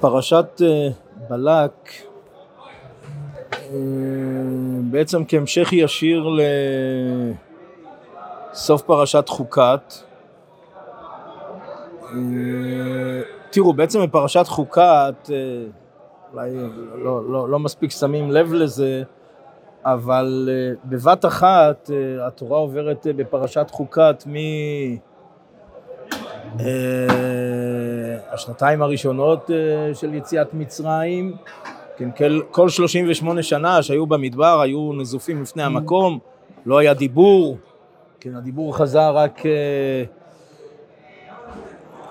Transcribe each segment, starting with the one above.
פרשת אה, בלק אה, בעצם כהמשך ישיר לסוף פרשת חוקת. אה, תראו, בעצם בפרשת חוקת, אולי לא, לא, לא מספיק שמים לב לזה, אבל בבת אחת התורה עוברת בפרשת חוקת מ... השנתיים הראשונות אה, של יציאת מצרים, כן, כל 38 שנה שהיו במדבר היו נזופים לפני המקום, לא היה דיבור, כן, הדיבור חזר רק אה,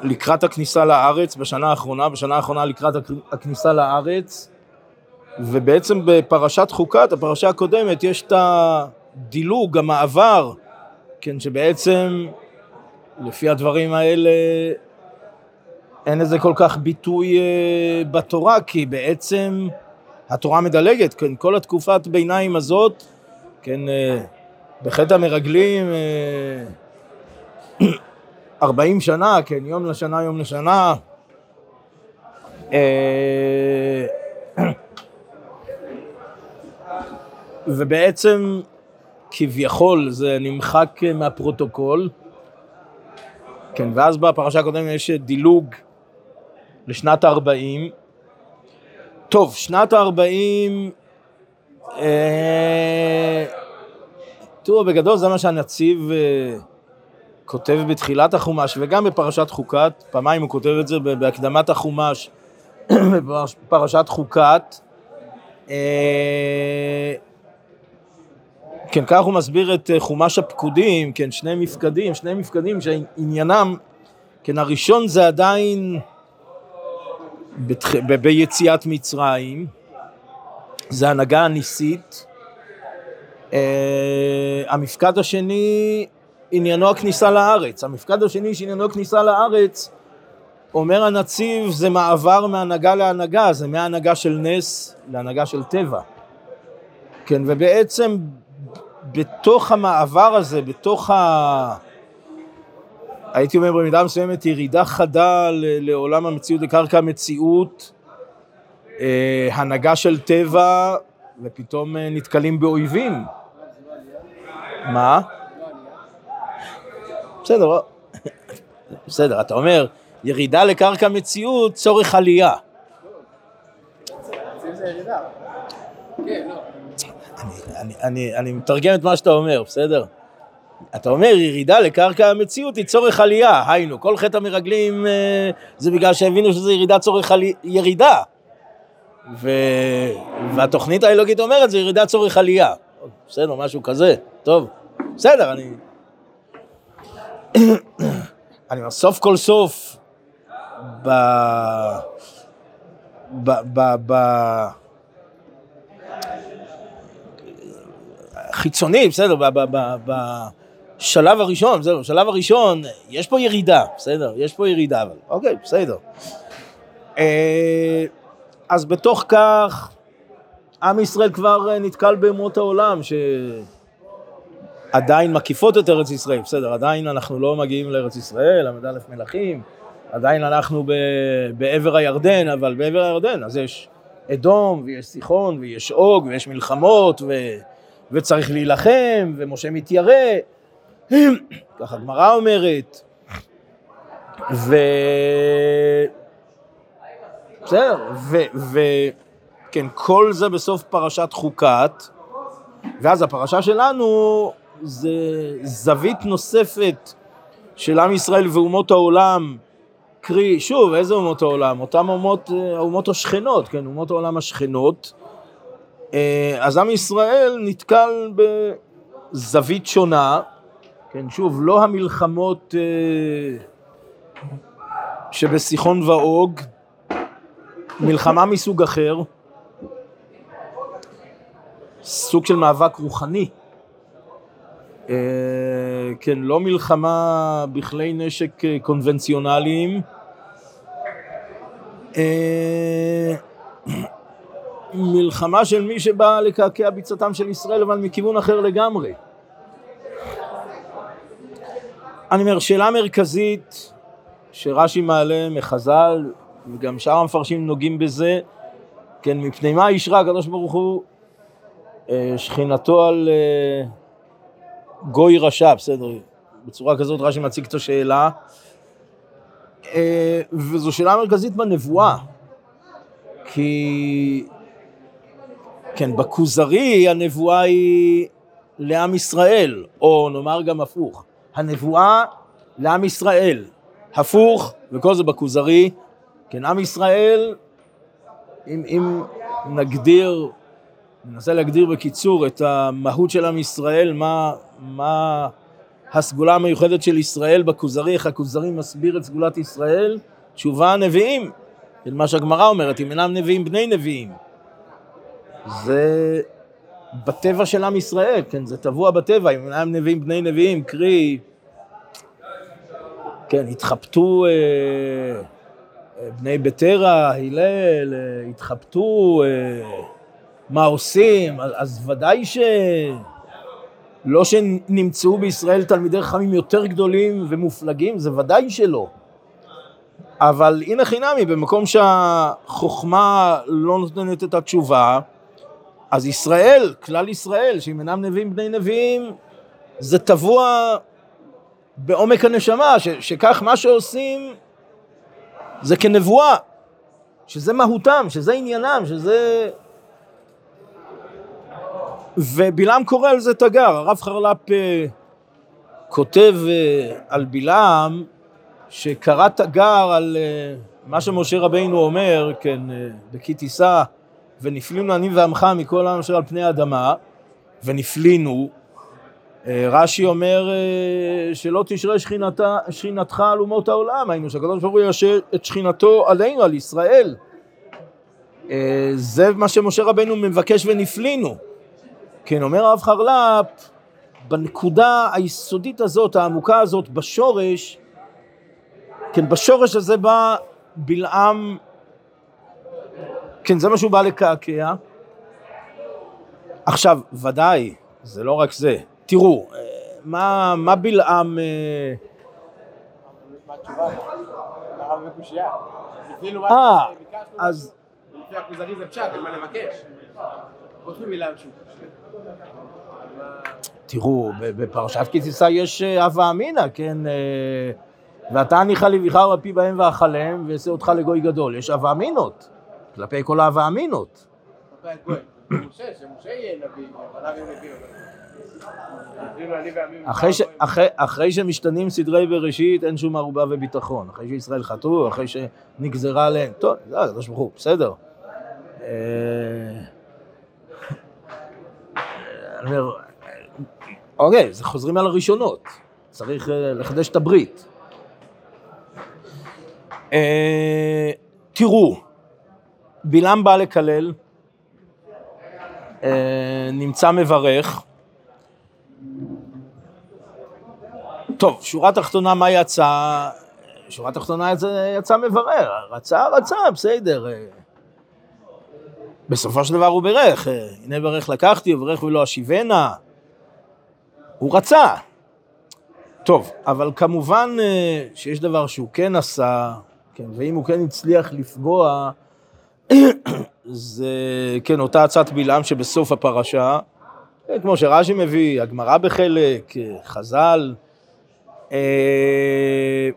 לקראת הכניסה לארץ בשנה האחרונה, בשנה האחרונה לקראת הכניסה לארץ, ובעצם בפרשת חוקת, הפרשה הקודמת, יש את הדילוג, המעבר, כן, שבעצם לפי הדברים האלה אין לזה כל כך ביטוי אה, בתורה, כי בעצם התורה מדלגת, כן, כל התקופת ביניים הזאת, כן, אה, בחטא המרגלים, אה, 40 שנה, כן, יום לשנה, יום לשנה. אה, ובעצם כביכול זה נמחק מהפרוטוקול, כן, ואז בפרשה הקודמת יש דילוג לשנת ה-40. טוב, שנת ה-40, אה, תראו, בגדול זה מה שהנציב אה, כותב בתחילת החומש וגם בפרשת חוקת, פעמיים הוא כותב את זה בהקדמת החומש בפרשת חוקת. אה, כן, כך הוא מסביר את חומש הפקודים, כן, שני מפקדים, שני מפקדים שעניינם, כן, הראשון זה עדיין בתח... ב... ביציאת מצרים, זה הנהגה הניסית. Uh, המפקד השני עניינו הכניסה לארץ. המפקד השני שעניינו הכניסה לארץ, אומר הנציב, זה מעבר מהנהגה להנהגה, זה מהנהגה של נס להנהגה של טבע. כן, ובעצם בתוך המעבר הזה, בתוך ה... הייתי אומר במידה מסוימת ירידה חדה לעולם המציאות, לקרקע המציאות, אה, הנהגה של טבע, ופתאום אה, נתקלים באויבים. מה? בסדר, בסדר, אתה אומר, ירידה לקרקע מציאות, צורך עלייה. אני מתרגם את מה שאתה אומר, בסדר? אתה אומר ירידה לקרקע המציאות היא צורך עלייה, היינו, כל חטא המרגלים אה, זה בגלל שהבינו שזה ירידה צורך עלי... ירידה. ו... והתוכנית האלוגית אומרת זה ירידה צורך עלייה. בסדר, משהו כזה, טוב, בסדר, אני... אני אומר, סוף כל סוף, ב... ב... ב... ב... חיצוני, בסדר, ב... ב... ב... ב... שלב הראשון, בסדר, שלב הראשון, יש פה ירידה, בסדר, יש פה ירידה, אבל אוקיי, בסדר. אה, אז בתוך כך, עם ישראל כבר אה, נתקל באומות העולם שעדיין מקיפות את ארץ ישראל, בסדר, עדיין אנחנו לא מגיעים לארץ ישראל, ל"א מלכים, עדיין אנחנו ב... בעבר הירדן, אבל בעבר הירדן, אז יש אדום, ויש סיחון, ויש אוג, ויש מלחמות, ו... וצריך להילחם, ומשה מתיירא. ככה הגמרא אומרת, ו... בסדר, וכן, כל זה בסוף פרשת חוקת, ואז הפרשה שלנו זה זווית נוספת של עם ישראל ואומות העולם, קרי, שוב, איזה אומות העולם? אותן אומות, האומות השכנות, כן, אומות העולם השכנות. אה, אז עם ישראל נתקל בזווית שונה, כן, שוב, לא המלחמות אה, שבסיחון ואוג, מלחמה מסוג אחר, סוג של מאבק רוחני. אה, כן, לא מלחמה בכלי נשק קונבנציונליים. מלחמה של מי שבא לקעקע ביצתם של ישראל, אבל מכיוון אחר לגמרי. אני אומר, שאלה מרכזית שרש"י מעלה מחז"ל וגם שאר המפרשים נוגעים בזה, כן, מפני מה אישרה הקדוש ברוך הוא אה, שכינתו על אה, גוי רשע, בסדר, בצורה כזאת רש"י מציג את השאלה, אה, וזו שאלה מרכזית בנבואה, כי כן, בכוזרי הנבואה היא לעם ישראל, או נאמר גם הפוך, הנבואה לעם ישראל, הפוך, וכל זה בכוזרי, כן, עם ישראל, אם, אם נגדיר, ננסה להגדיר בקיצור את המהות של עם ישראל, מה, מה הסגולה המיוחדת של ישראל בכוזרי, איך הכוזרי מסביר את סגולת ישראל, תשובה נביאים, כן, מה שהגמרא אומרת, אם אינם נביאים בני נביאים. זה בטבע של עם ישראל, כן, זה טבוע בטבע, אם אינם נביאים בני נביאים, קרי, כן, התחבטו אה, אה, בני בטרה, הלל, אה, התחבטו, אה, מה עושים, אז ודאי ש... לא שנמצאו בישראל תלמידי חכמים יותר גדולים ומופלגים, זה ודאי שלא. אבל הנה חינמי, במקום שהחוכמה לא נותנת את התשובה, אז ישראל, כלל ישראל, שאם אינם נביאים בני נביאים, זה טבוע בעומק הנשמה, ש, שכך מה שעושים זה כנבואה, שזה מהותם, שזה עניינם, שזה... ובלעם קורא על זה תגר, הרב חרל"פ אה, כותב אה, על בלעם שקרא תגר על אה, מה שמשה רבינו אומר, כן, בכי תישא ונפלינו אני ועמך מכל העם אשר על פני האדמה, ונפלינו, אה, רש"י אומר אה, שלא תשרה שכינתה, שכינתך על אומות העולם, היינו שהקדוש ברוך הוא ישרה את שכינתו עלינו, על ישראל. אה, זה מה שמשה רבנו מבקש ונפלינו. כן, אומר הרב חרל"פ, בנקודה היסודית הזאת, העמוקה הזאת, בשורש, כן, בשורש הזה בא בלעם כן, זה מה שהוא בא לקעקע. עכשיו, ודאי, זה לא רק זה. תראו, אה, מה, מה בלעם... אה, אה, אז... תראו, בפרשת כי תישא יש אה, הווה אמינא, כן? ואתה לי ויחר על פי בהם ואכלם ואעשה אותך לגוי גדול. יש הווה אמינות. כלפי כל אהבה אמינות. אחרי שמשתנים סדרי בראשית אין שום ערובה וביטחון, אחרי שישראל חטאו, אחרי שנגזרה עליהם, טוב, זה הקדוש ברוך הוא, בסדר. אה, אוקיי, זה חוזרים על הראשונות, צריך אה, לחדש את הברית. אה, תראו, בלעם בא לקלל, אה, נמצא מברך. טוב, שורה תחתונה, מה יצא? שורה תחתונה יצא מברר, רצה, רצה, בסדר. בסופו של דבר הוא בירך, הנה ברך לקחתי, וברך ולא אשיבנה. הוא רצה. טוב, אבל כמובן אה, שיש דבר שהוא כן עשה, כן, ואם הוא כן הצליח לפגוע, זה, כן, אותה עצת בלעם שבסוף הפרשה, כמו שרש"י מביא, הגמרא בחלק, חז"ל. אה,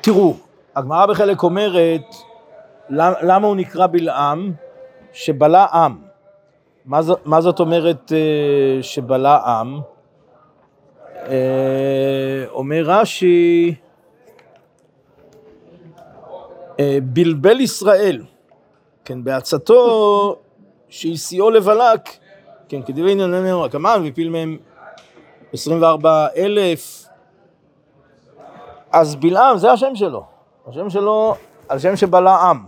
תראו, הגמרא בחלק אומרת, למה הוא נקרא בלעם? שבלע עם. מה, זאת, אומרת אה, שבלע עם? אה, אומר רש"י, אה, בלבל ישראל, כן, בעצתו שהסיעו לבלק, כן, כדברי ענייננו הקמן והפיל מהם 24 אלף, אז בלעם זה השם שלו, השם שלו, השם שבלע עם.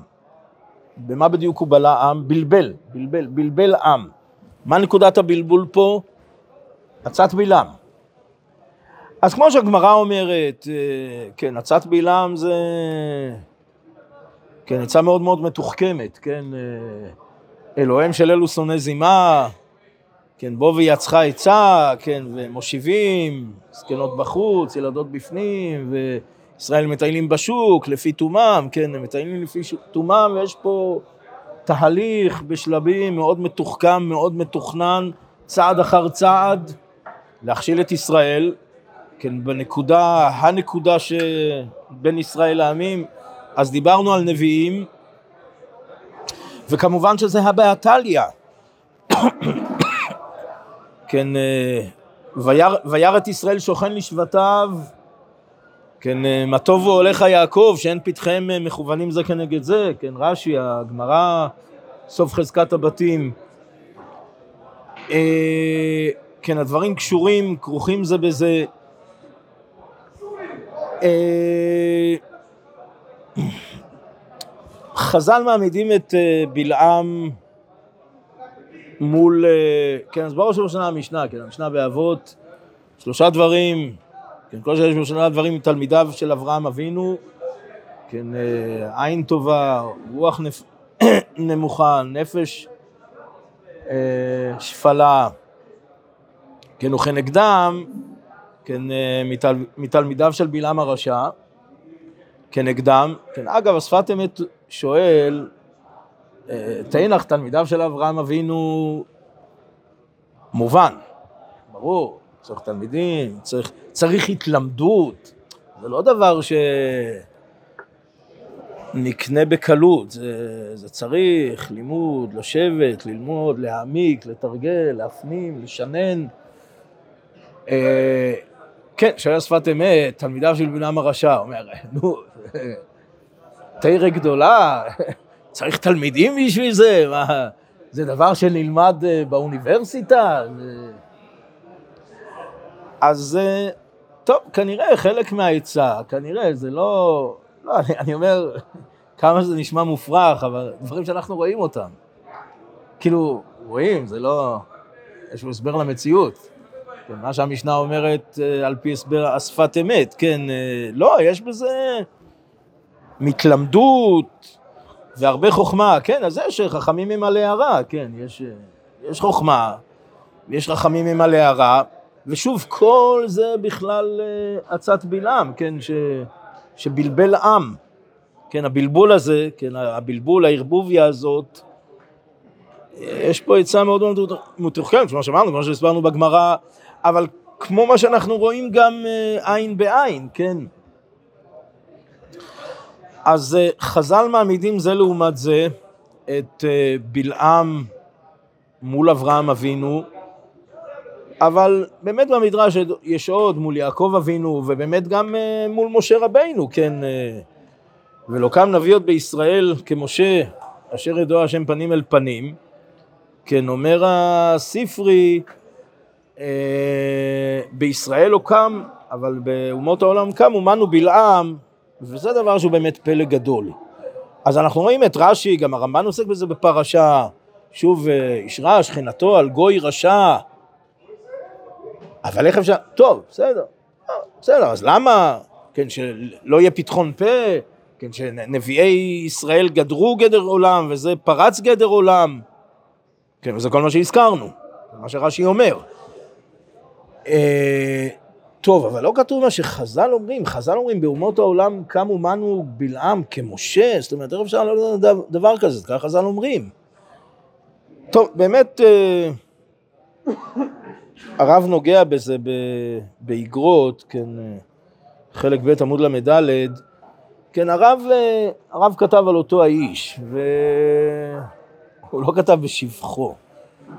במה בדיוק הוא בלע עם? בלבל, בלבל, בלבל עם. מה נקודת הבלבול פה? עצת בלעם. אז כמו שהגמרא אומרת, אה, כן, עצת בלעם זה כן, עצה מאוד מאוד מתוחכמת, כן, אה, אלוהים של אלו שונא זימה, כן, בוא ויצחה עצה, כן, ומושיבים, זקנות בחוץ, ילדות בפנים, ישראל מטיילים בשוק לפי תומם, כן, הם מטיילים לפי תומם, ויש פה תהליך בשלבים מאוד מתוחכם, מאוד מתוכנן, צעד אחר צעד, להכשיל את ישראל, כן, בנקודה, הנקודה שבין ישראל לעמים, אז דיברנו על נביאים, וכמובן שזה הבעתליה. כן, אה, וירא, את ישראל שוכן לשבטיו, כן, אה, מה טובו הולך יעקב, שאין פתחיהם אה, מכוונים זה כנגד זה, כן, רש"י, הגמרא, סוף חזקת הבתים. כן, הדברים קשורים, כרוכים זה בזה. חז"ל מעמידים את בלעם מול, אה, כן, אז בראש ובראשונה המשנה, כן, המשנה באבות, שלושה דברים, כן, כל שיש בראשונה דברים מתלמידיו של אברהם אבינו, כן, אה, עין טובה, רוח נפ... נמוכה, נפש אה, שפלה, כן, וכנגדם, כן, מתל... מתלמידיו של בלעם הרשע, כנגדם, כן, אגב, השפת אמת שואל, תנח תלמידיו של אברהם אבינו מובן, ברור, צריך תלמידים, צריך, צריך התלמדות, זה לא דבר שנקנה בקלות, זה, זה צריך לימוד, לשבת, ללמוד, להעמיק, לתרגל, להפנים, לשנן. אה, כן, שהיה שפת אמת, תלמידיו של בנם הרשע, אומר, נו, תרא גדולה, צריך תלמידים בשביל זה? מה, זה דבר שנלמד אה, באוניברסיטה? אז אה, טוב, כנראה חלק מהעצה, כנראה, זה לא... לא, אני, אני אומר, כמה שזה נשמע מופרך, אבל דברים שאנחנו רואים אותם. כאילו, רואים, זה לא... יש הסבר למציאות. כן, מה שהמשנה אומרת אה, על פי הסבר השפת אמת, כן, לא, יש בזה מתלמדות, והרבה חוכמה, כן, אז יש חכמים עם הערה, כן, יש, יש חוכמה, יש חכמים עם הערה, ושוב, כל זה בכלל אה, עצת בלעם, כן, ש, שבלבל עם, כן, הבלבול הזה, כן, הבלבול, הערבוביה הזאת, יש פה עצה מאוד מאוד מתוחכמת, כמו שאמרנו, כמו שהסברנו בגמרא, אבל כמו מה שאנחנו רואים גם אה, עין בעין, כן, אז אה, חז"ל מעמידים זה לעומת זה את אה, בלעם מול אברהם אבינו, אבל באמת במדרש יש עוד מול יעקב אבינו, ובאמת גם אה, מול משה רבינו, כן, ולא קם נביאות בישראל כמשה, אשר ידוע השם פנים אל פנים, כן, אומר הספרי, בישראל לא קם, אבל באומות העולם קם, אומנו בלעם, וזה דבר שהוא באמת פלא גדול. אז אנחנו רואים את רש"י, גם הרמב"ן עוסק בזה בפרשה, שוב אה, אישרה שכנתו על גוי רשע. אבל איך אפשר, טוב, בסדר, אה, בסדר, אז למה, כן, שלא יהיה פתחון פה, כן, שנביאי ישראל גדרו גדר עולם וזה פרץ גדר עולם, כן, וזה כל מה שהזכרנו, מה שרש"י אומר. טוב, אבל לא כתוב מה שחז"ל אומרים, חז"ל אומרים באומות העולם קמו מנו בלעם כמשה, זאת אומרת, איך אפשר לדעת דבר כזה, ככה חז"ל אומרים. טוב, באמת, אה, הרב נוגע בזה באגרות, כן, אה, חלק ב' עמוד ל"ד, כן, הרב, אה, הרב כתב על אותו האיש, והוא לא כתב בשבחו,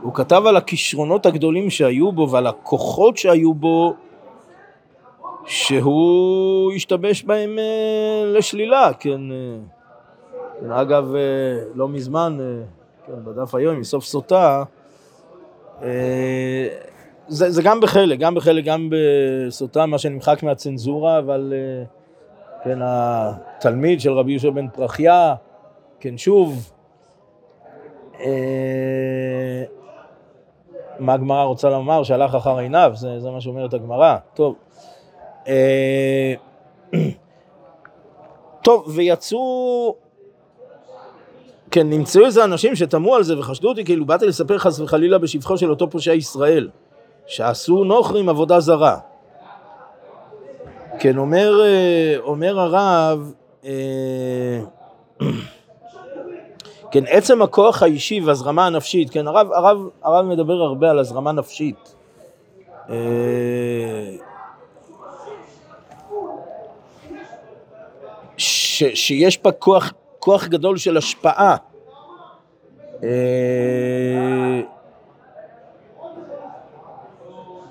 הוא כתב על הכישרונות הגדולים שהיו בו ועל הכוחות שהיו בו שהוא השתבש בהם אה, לשלילה, כן, אה, כן אגב, אה, לא מזמן, כן, בדף היום, מסוף סוטה, זה, זה גם בחלק, גם בחלק, גם בסוטה, מה שנמחק מהצנזורה, אבל כן, התלמיד של רבי יהושע בן פרחיה, כן, שוב, מה הגמרא רוצה לומר? שהלך אחר עיניו, זה, זה מה שאומרת הגמרא. טוב, טוב, ויצאו, כן, נמצאו איזה אנשים שתמו על זה וחשדו אותי כאילו באתי לספר חס וחלילה בשבחו של אותו פושע ישראל, שעשו נוכרים עבודה זרה. כן, אומר, אה, אומר הרב, אה, כן, עצם הכוח האישי והזרמה הנפשית, כן, הרב, הרב, הרב מדבר הרבה על הזרמה נפשית. אה, ש, שיש בה כוח, כוח גדול של השפעה.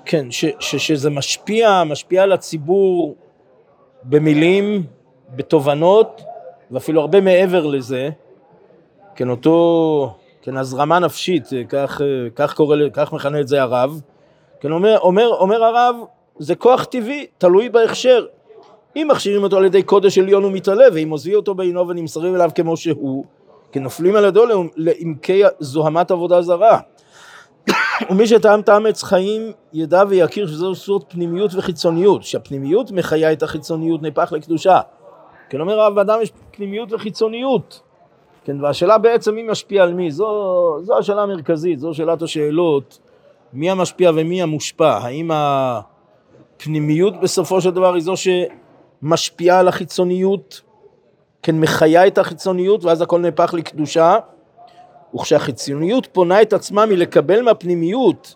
כן, ש, ש, שזה משפיע, משפיע על הציבור במילים, בתובנות, ואפילו הרבה מעבר לזה. כן, אותו, כן, הזרמה נפשית, כך, כך קורא, כך מכנה את זה הרב. כן, אומר, אומר, אומר הרב, זה כוח טבעי, תלוי בהכשר. אם מכשירים אותו על ידי קודש עליון הוא מתעלה, ואם עוזבי אותו בעינו ונמסרים אליו כמו שהוא, כן נופלים על ידו לעמקי זוהמת עבודה זרה. ומי שטעם טעם עץ חיים ידע ויכיר שזו סוג פנימיות וחיצוניות, שהפנימיות מחיה את החיצוניות נהפך לקדושה. כן אומר הרב, באדם יש פנימיות וחיצוניות. כן, והשאלה בעצם מי משפיע על מי, זו, זו השאלה המרכזית, זו שאלת השאלות, מי המשפיע ומי המושפע, האם הפנימיות בסופו של דבר היא זו שמשפיעה על החיצוניות, כן, מחיה את החיצוניות ואז הכל נהפך לקדושה, וכשהחיצוניות פונה את עצמה מלקבל מהפנימיות,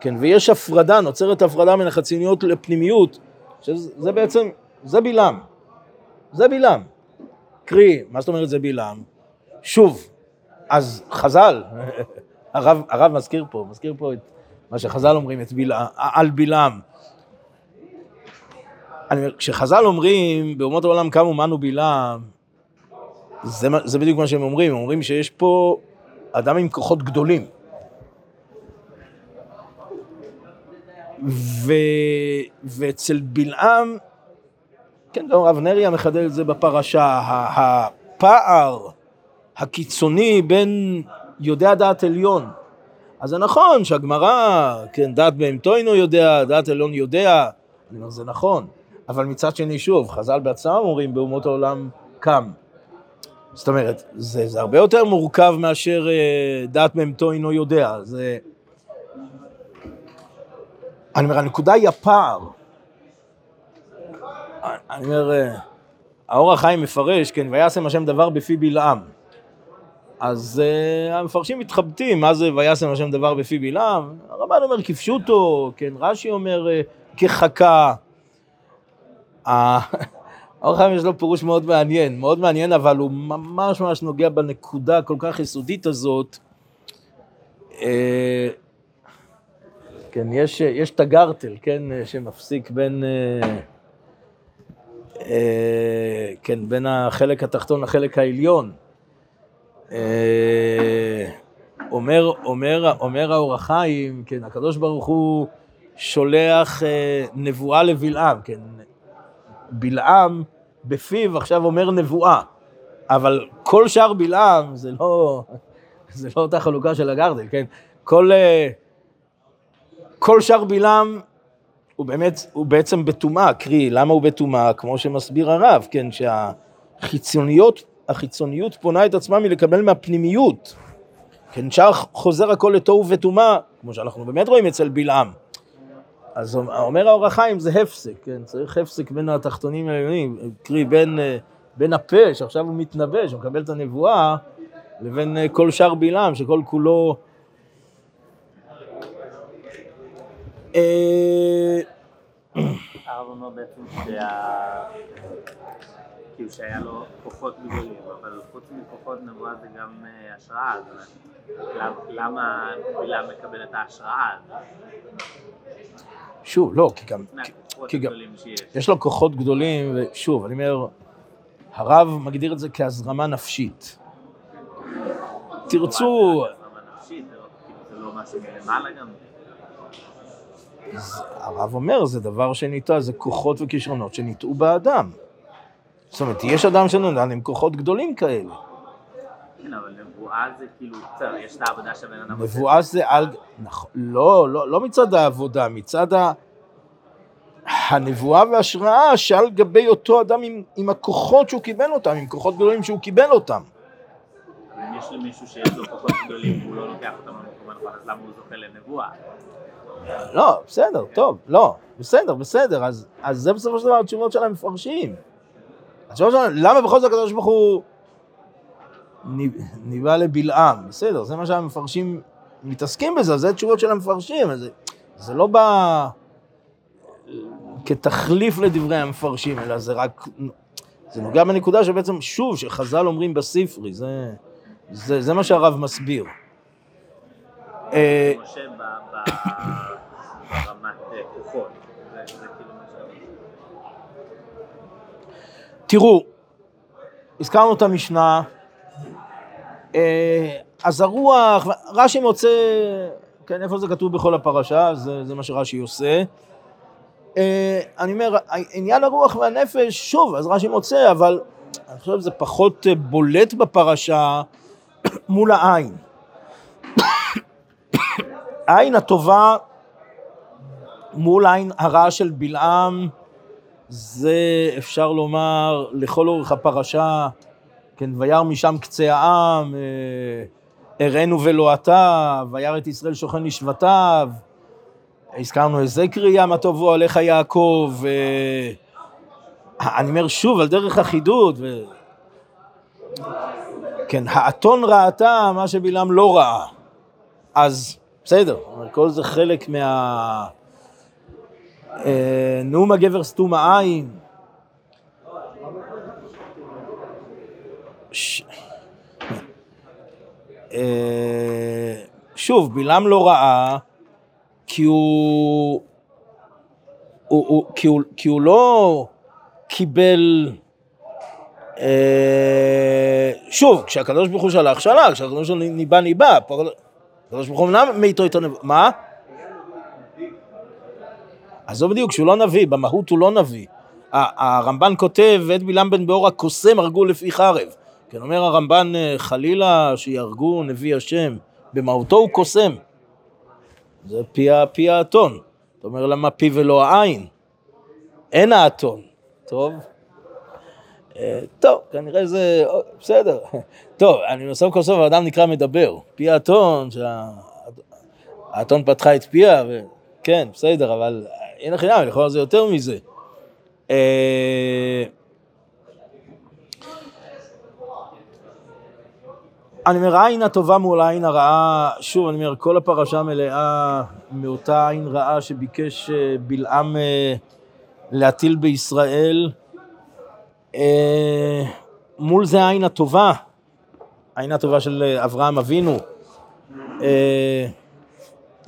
כן, ויש הפרדה, נוצרת הפרדה בין החיצוניות לפנימיות, שזה בעצם, זה בלעם, זה בלעם. קרי, מה זאת אומרת זה בלעם? שוב, אז חז"ל, הרב, הרב מזכיר פה, מזכיר פה את מה שחז"ל אומרים את בלעם, על בלעם. כשחז"ל אומרים, באומות העולם קמו מנו בלעם, זה, זה בדיוק מה שהם אומרים, הם אומרים שיש פה אדם עם כוחות גדולים. ו... ואצל בלעם, כן, גם רב נריה מחדד את זה בפרשה, הפער הקיצוני בין יודע דעת עליון. אז זה נכון שהגמרא, כן, דעת בהמתו אינו יודע, דעת עליון יודע, זה נכון, אבל מצד שני, שוב, חז"ל בעצמם אומרים, באומות העולם קם. זאת אומרת, זה, זה הרבה יותר מורכב מאשר אה, דעת בהמתו אינו יודע. זה... אני אומר, הנקודה היא הפער. אני אומר, אה, האור החיים מפרש, כן, וישם השם דבר בפי בלעם. אז uh, המפרשים מתחבטים, מה זה וישם השם דבר בפי בלעם? הרמב"ן אומר כפשוטו, כן, רש"י אומר uh, כחכה. האור החיים יש לו פירוש מאוד מעניין, מאוד מעניין, אבל הוא ממש ממש נוגע בנקודה הכל כך יסודית הזאת. אה, כן, יש, יש את הגרטל, כן, שמפסיק בין, אה, אה, כן, בין החלק התחתון לחלק העליון. אומר, אומר, אומר האור החיים, כן, הקדוש ברוך הוא שולח נבואה לבלעם, כן, בלעם בפיו עכשיו אומר נבואה, אבל כל שאר בלעם זה לא, זה לא אותה חלוקה של הגרדל, כן? כל, אה, כל שאר בלעם הוא באמת, הוא בעצם בטומאה, קרי, למה הוא בטומאה? כמו שמסביר הרב, כן, שהחיצוניות, החיצוניות פונה את עצמה מלקבל מהפנימיות. כן, שאר חוזר הכל לתוהו וטומאה, כמו שאנחנו באמת רואים אצל בלעם. אז אומר האור החיים זה הפסק, כן? צריך הפסק בין התחתונים העליונים, קרי בין, אה, בין הפה, שעכשיו הוא מתנבא, שמקבל את הנבואה, לבין אה, כל שאר בלעם, שכל כולו... אה. כאילו שהיה לו כוחות גדולים, אבל חוץ מכוחות נבואה זה גם השראה, למה בלעם מקבל את ההשראה הזאת? שוב, לא, כי גם, כי גם יש לו כוחות גדולים, ושוב, אני אומר, הרב מגדיר את זה כהזרמה נפשית. תרצו... הרב אומר, זה דבר שניטע, זה כוחות וכישרונות שניטעו באדם. זאת אומרת, יש אדם שנולד עם כוחות גדולים כאלה. כן, אבל נבואה זה כאילו, בסדר, יש את העבודה שהבן אדם עושה. נבואה זה על... נכון, לא, לא, לא מצד העבודה, מצד ה... הנבואה וההשראה שעל גבי אותו אדם עם, עם הכוחות שהוא קיבל אותם, עם כוחות גדולים שהוא קיבל אותם. אם יש יש לי מישהו שיש לו כוחות גדולים והוא לא לוקח אותם למקום הנכון, אז למה הוא זוכה לנבואה? לא, בסדר, טוב, לא, בסדר, בסדר, אז, אז זה בסופו של דבר התשובות של המפרשים. התשובות שלנו, למה בכל זאת הקדוש ברוך הוא ניבא לבלעם? בסדר, זה מה שהמפרשים מתעסקים בזה, זה תשובות של המפרשים, זה, זה לא בא כתחליף לדברי המפרשים, אלא זה רק, זה נוגע בנקודה שבעצם, שוב, שחז"ל אומרים בספרי, זה, זה, זה מה שהרב מסביר. אה, משה ברמת אה, כוחות, זה כאילו מה תראו, הזכרנו את המשנה, אה, אז הרוח, רש"י מוצא, כן, איפה זה כתוב בכל הפרשה, זה, זה מה שרש"י עושה. אני אומר, עניין הרוח והנפש, שוב, אז רש"י מוצא, אבל אני חושב שזה פחות בולט בפרשה מול העין. העין הטובה מול העין הרע של בלעם, זה אפשר לומר לכל אורך הפרשה, כן, וירא משם קצה העם, אה, אראנו ולא אתה, וירא את ישראל שוכן לשבטיו, הזכרנו איזה קריאה מה טובו עליך יעקב, אה, אני אומר שוב, על דרך החידוד, ו... כן, האתון ראתה מה שבלעם לא ראה, אז בסדר, כל זה חלק מה... אה, נאום הגבר סתום העין. אה, שוב, בלעם לא ראה כי הוא... הוא, הוא, כי, הוא, כי הוא לא קיבל... אה, שוב, כשהקדוש ברוך הוא שלח, שלח, כשהקדוש ברוך הוא ניבא, ניבא. הקדוש ברוך הוא אמנם מאיתו איתו נבוא. מה? עזוב בדיוק, שהוא לא נביא, במהות הוא לא נביא. הרמב"ן כותב, את בלעם בן באור הקוסם הרגו לפי חרב. כן, אומר הרמב"ן, אה, חלילה שיהרגו נביא השם, במהותו הוא קוסם. זה פי, פי האתון. אתה אומר, למה פי ולא העין? אין האתון. טוב. אה, טוב, כנראה זה, בסדר. טוב, אני בסוף כל סוף האדם נקרא מדבר. פי האתון, שהאתון פתחה את פיה, וכן, בסדר, אבל אין לך עניין, לכאורה זה יותר מזה. אה, אני אומר, העין הטובה מול העין הרעה, שוב, אני אומר, כל הפרשה מלאה מאותה עין רעה שביקש אה, בלעם אה, להטיל בישראל. מול זה העין הטובה, העין הטובה של אברהם אבינו.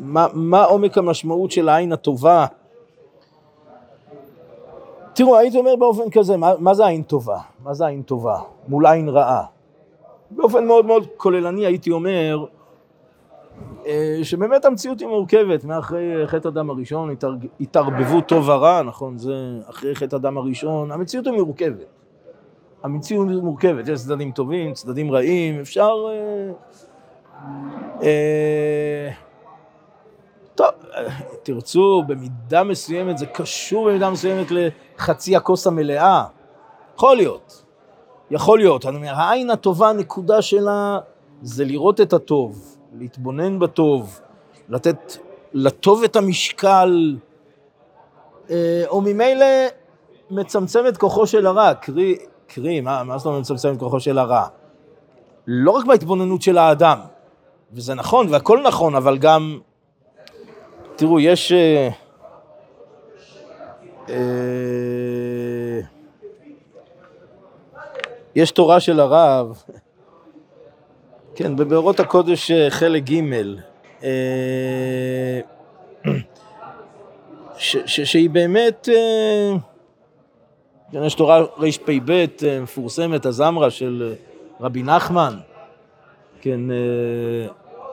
מה, מה עומק המשמעות של העין הטובה? תראו, הייתי אומר באופן כזה, מה, מה זה עין טובה? מה זה עין טובה? מול עין רעה. באופן מאוד מאוד כוללני הייתי אומר, אה, שבאמת המציאות היא מורכבת, מאחרי חטא הדם הראשון, התערבבות טוב ורע, נכון, זה אחרי חטא הדם הראשון, המציאות היא מורכבת. המציאות היא מורכבת, יש צדדים טובים, צדדים רעים, אפשר... אה, אה, טוב, תרצו, במידה מסוימת, זה קשור במידה מסוימת לחצי הכוס המלאה. יכול להיות. יכול להיות. אני אומר, העין הטובה, הנקודה שלה זה לראות את הטוב, להתבונן בטוב, לתת לטוב את המשקל, אה, או ממילא מצמצם את כוחו של הרע. קרי, קרי, מה, מה זאת אומרת מצמצם את כוחו של הרע? לא רק בהתבוננות של האדם, וזה נכון, והכל נכון, אבל גם תראו, יש... אה, אה, יש תורה של הרב, כן, בבארות הקודש אה, חלק ג', שהיא באמת, כן, יש תורה רפ"ב מפורסמת, הזמרה של רבי נחמן, כן,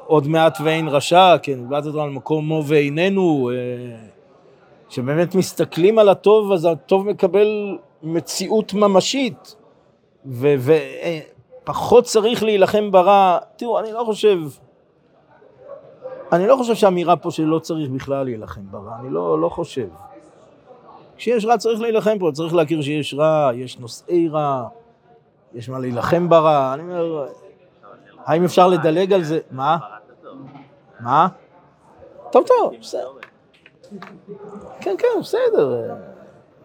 עוד מעט ואין רשע, כן, דיברת על מקומו ואיננו, אה, שבאמת מסתכלים על הטוב, אז הטוב מקבל מציאות ממשית, ופחות צריך להילחם ברע. תראו, אני לא חושב, אני לא חושב שהאמירה פה שלא צריך בכלל להילחם ברע, אני לא, לא חושב. כשיש רע צריך להילחם פה, צריך להכיר שיש רע, יש נושאי רע, יש מה להילחם ברע, אני אומר... האם אפשר לדלג על זה? מה? הפרת הטוב. מה? טוב, טוב, בסדר. כן, כן, בסדר.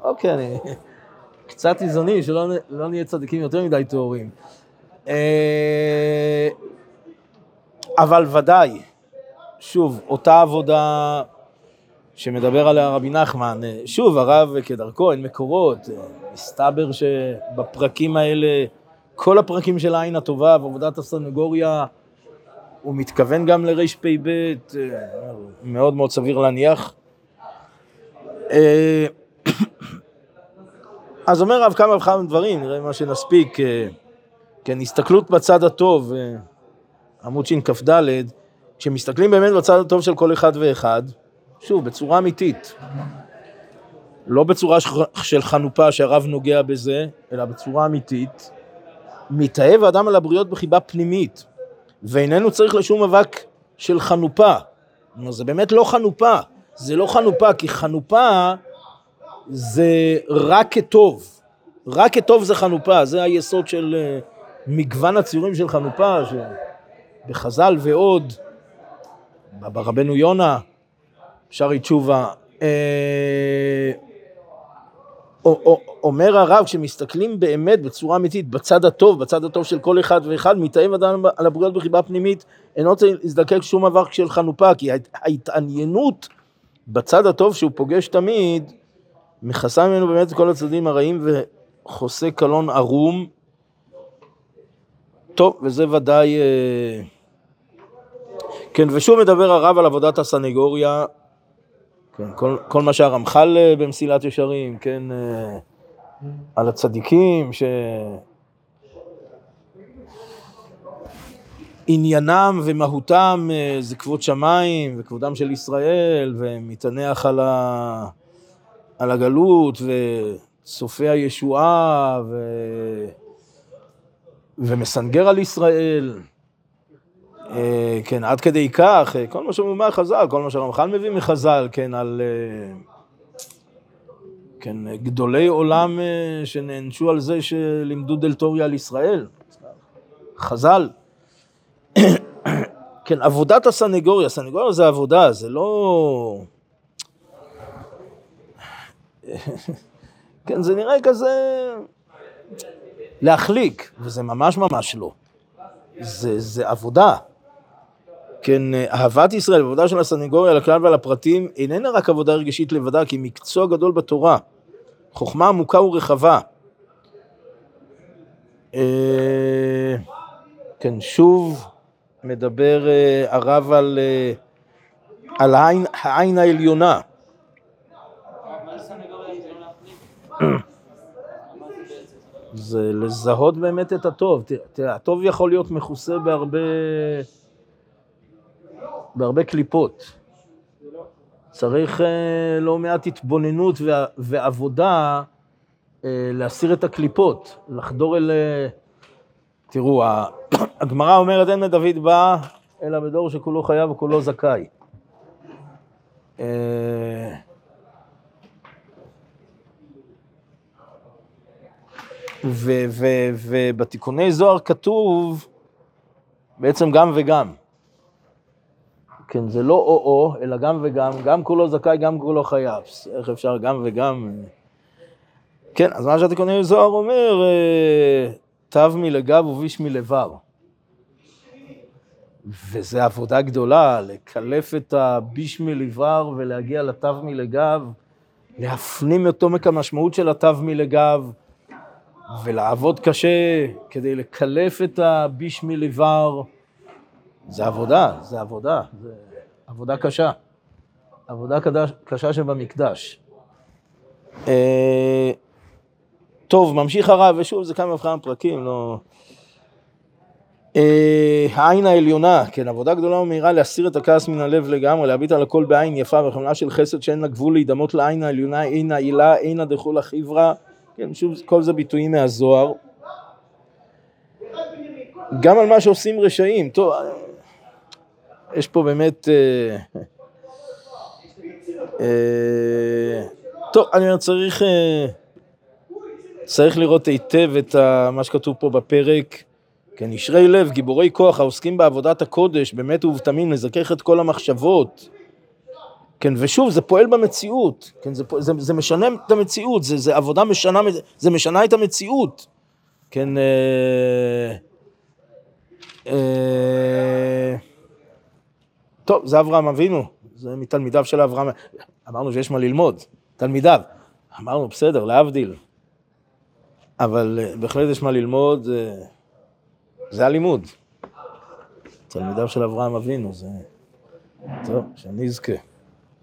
אוקיי, אני... קצת איזונים, שלא לא נהיה צדיקים יותר מדי טהורים. אה, אבל ודאי, שוב, אותה עבודה שמדבר עליה רבי נחמן, אה, שוב, הרב כדרכו, אין מקורות, אה, מסתבר שבפרקים האלה, כל הפרקים של העין הטובה ועבודת הסנגוריה, הוא מתכוון גם לרפ"ב, אה, מאוד מאוד סביר להניח. אה, אז אומר הרב כמה וכמה דברים, נראה מה שנספיק. אה, כן, הסתכלות בצד הטוב, עמוד שכ"ד, כשמסתכלים באמת בצד הטוב של כל אחד ואחד, שוב, בצורה אמיתית, לא בצורה של חנופה שהרב נוגע בזה, אלא בצורה אמיתית, מתאהב האדם על הבריות בחיבה פנימית, ואיננו צריך לשום אבק של חנופה. כלומר, זה באמת לא חנופה, זה לא חנופה, כי חנופה זה רק כטוב. רק כטוב זה חנופה, זה היסוד של אה, מגוון הציורים של חנופה, שבחז"ל ועוד, ברבנו יונה, שרי תשובה. אה, אומר הרב, כשמסתכלים באמת בצורה אמיתית, בצד הטוב, בצד הטוב של כל אחד ואחד, מתאהב אדם על הבריות בחיבה פנימית, אינו רוצה להזדקק שום אבק של חנופה, כי ההת- ההתעניינות בצד הטוב שהוא פוגש תמיד, מכסה ממנו באמת את כל הצדדים הרעים וחוסה קלון ערום. טוב, וזה ודאי... אה, כן, ושוב מדבר הרב על עבודת הסנגוריה, כן, כל, כל מה שהרמח"ל אה, במסילת ישרים, כן, אה, על הצדיקים, ש... עניינם ומהותם אה, זה כבוד שמיים וכבודם של ישראל, ומתענח על, ה... על הגלות וצופה הישועה ו... ומסנגר על ישראל. אה, כן, עד כדי כך, אה, כל מה שאומרים מהחז"ל, כל מה שהרמח"ל מביא מחז"ל, כן, על... אה, כן, גדולי עולם שנענשו על זה שלימדו דלתוריה על ישראל. חז"ל. כן, עבודת הסנגוריה, סנגוריה זה עבודה, זה לא... כן, זה נראה כזה להחליק, וזה ממש ממש לא. זה, זה עבודה. כן, אהבת ישראל, עבודה של הסנגוריה על הכלל ועל הפרטים, איננה רק עבודה רגשית לבדה, כי מקצוע גדול בתורה. חוכמה עמוקה ורחבה. אה, כן, שוב מדבר אה, הרב על, אה, על העין, העין העליונה. זה לזהות באמת את הטוב. תראה, הטוב יכול להיות מכוסה בהרבה, בהרבה קליפות. צריך אה, לא מעט התבוננות וע- ועבודה אה, להסיר את הקליפות, לחדור אל... אה, תראו, הגמרא אומרת, אין לדוד בא אלא בדור שכולו חייב וכולו זכאי. ובתיקוני זוהר כתוב בעצם גם וגם. כן, זה לא או-או, אלא גם וגם, גם כולו זכאי, גם כולו חייב. איך אפשר גם וגם? כן, אז מה שהתיקוני זוהר אומר, אה, תו מלגב וביש מלבר. וזו עבודה גדולה, לקלף את הביש מלבר ולהגיע לתו מלגב, להפנים את עומק המשמעות של התו מלגב, ולעבוד קשה כדי לקלף את הביש מלבר. זה עבודה, זה עבודה, זה עבודה קשה. עבודה קדש, קשה שבמקדש. אה, טוב, ממשיך הרב, ושוב, זה כמה וכמה פרקים, לא... אה, העין העליונה, כן, עבודה גדולה ומהירה להסיר את הכעס מן הלב לגמרי, להביט על הכל בעין יפה וחמלה של חסד שאין לה גבול להידמות לעין העליונה, אין העילה, אין הדחול החברה, כן, שוב, כל זה ביטויים מהזוהר. גם על מה שעושים רשעים, טוב, יש פה באמת... אה, אה, טוב, אני אומר, צריך, אה, צריך לראות היטב את מה שכתוב פה בפרק, כן, ישרי לב, גיבורי כוח, העוסקים בעבודת הקודש, באמת ובתמים, לזכך את כל המחשבות. כן, ושוב, זה פועל במציאות, כן, זה, זה, זה משנה את המציאות, זה, זה עבודה משנה, זה משנה את המציאות. כן, אה, אה, טוב, זה אברהם אבינו, זה מתלמידיו של אברהם, אמרנו שיש מה ללמוד, תלמידיו. אמרנו, בסדר, להבדיל. אבל אה, בהחלט יש מה ללמוד, אה, זה הלימוד. תלמידיו של אברהם אבינו, זה... טוב, שנזכה.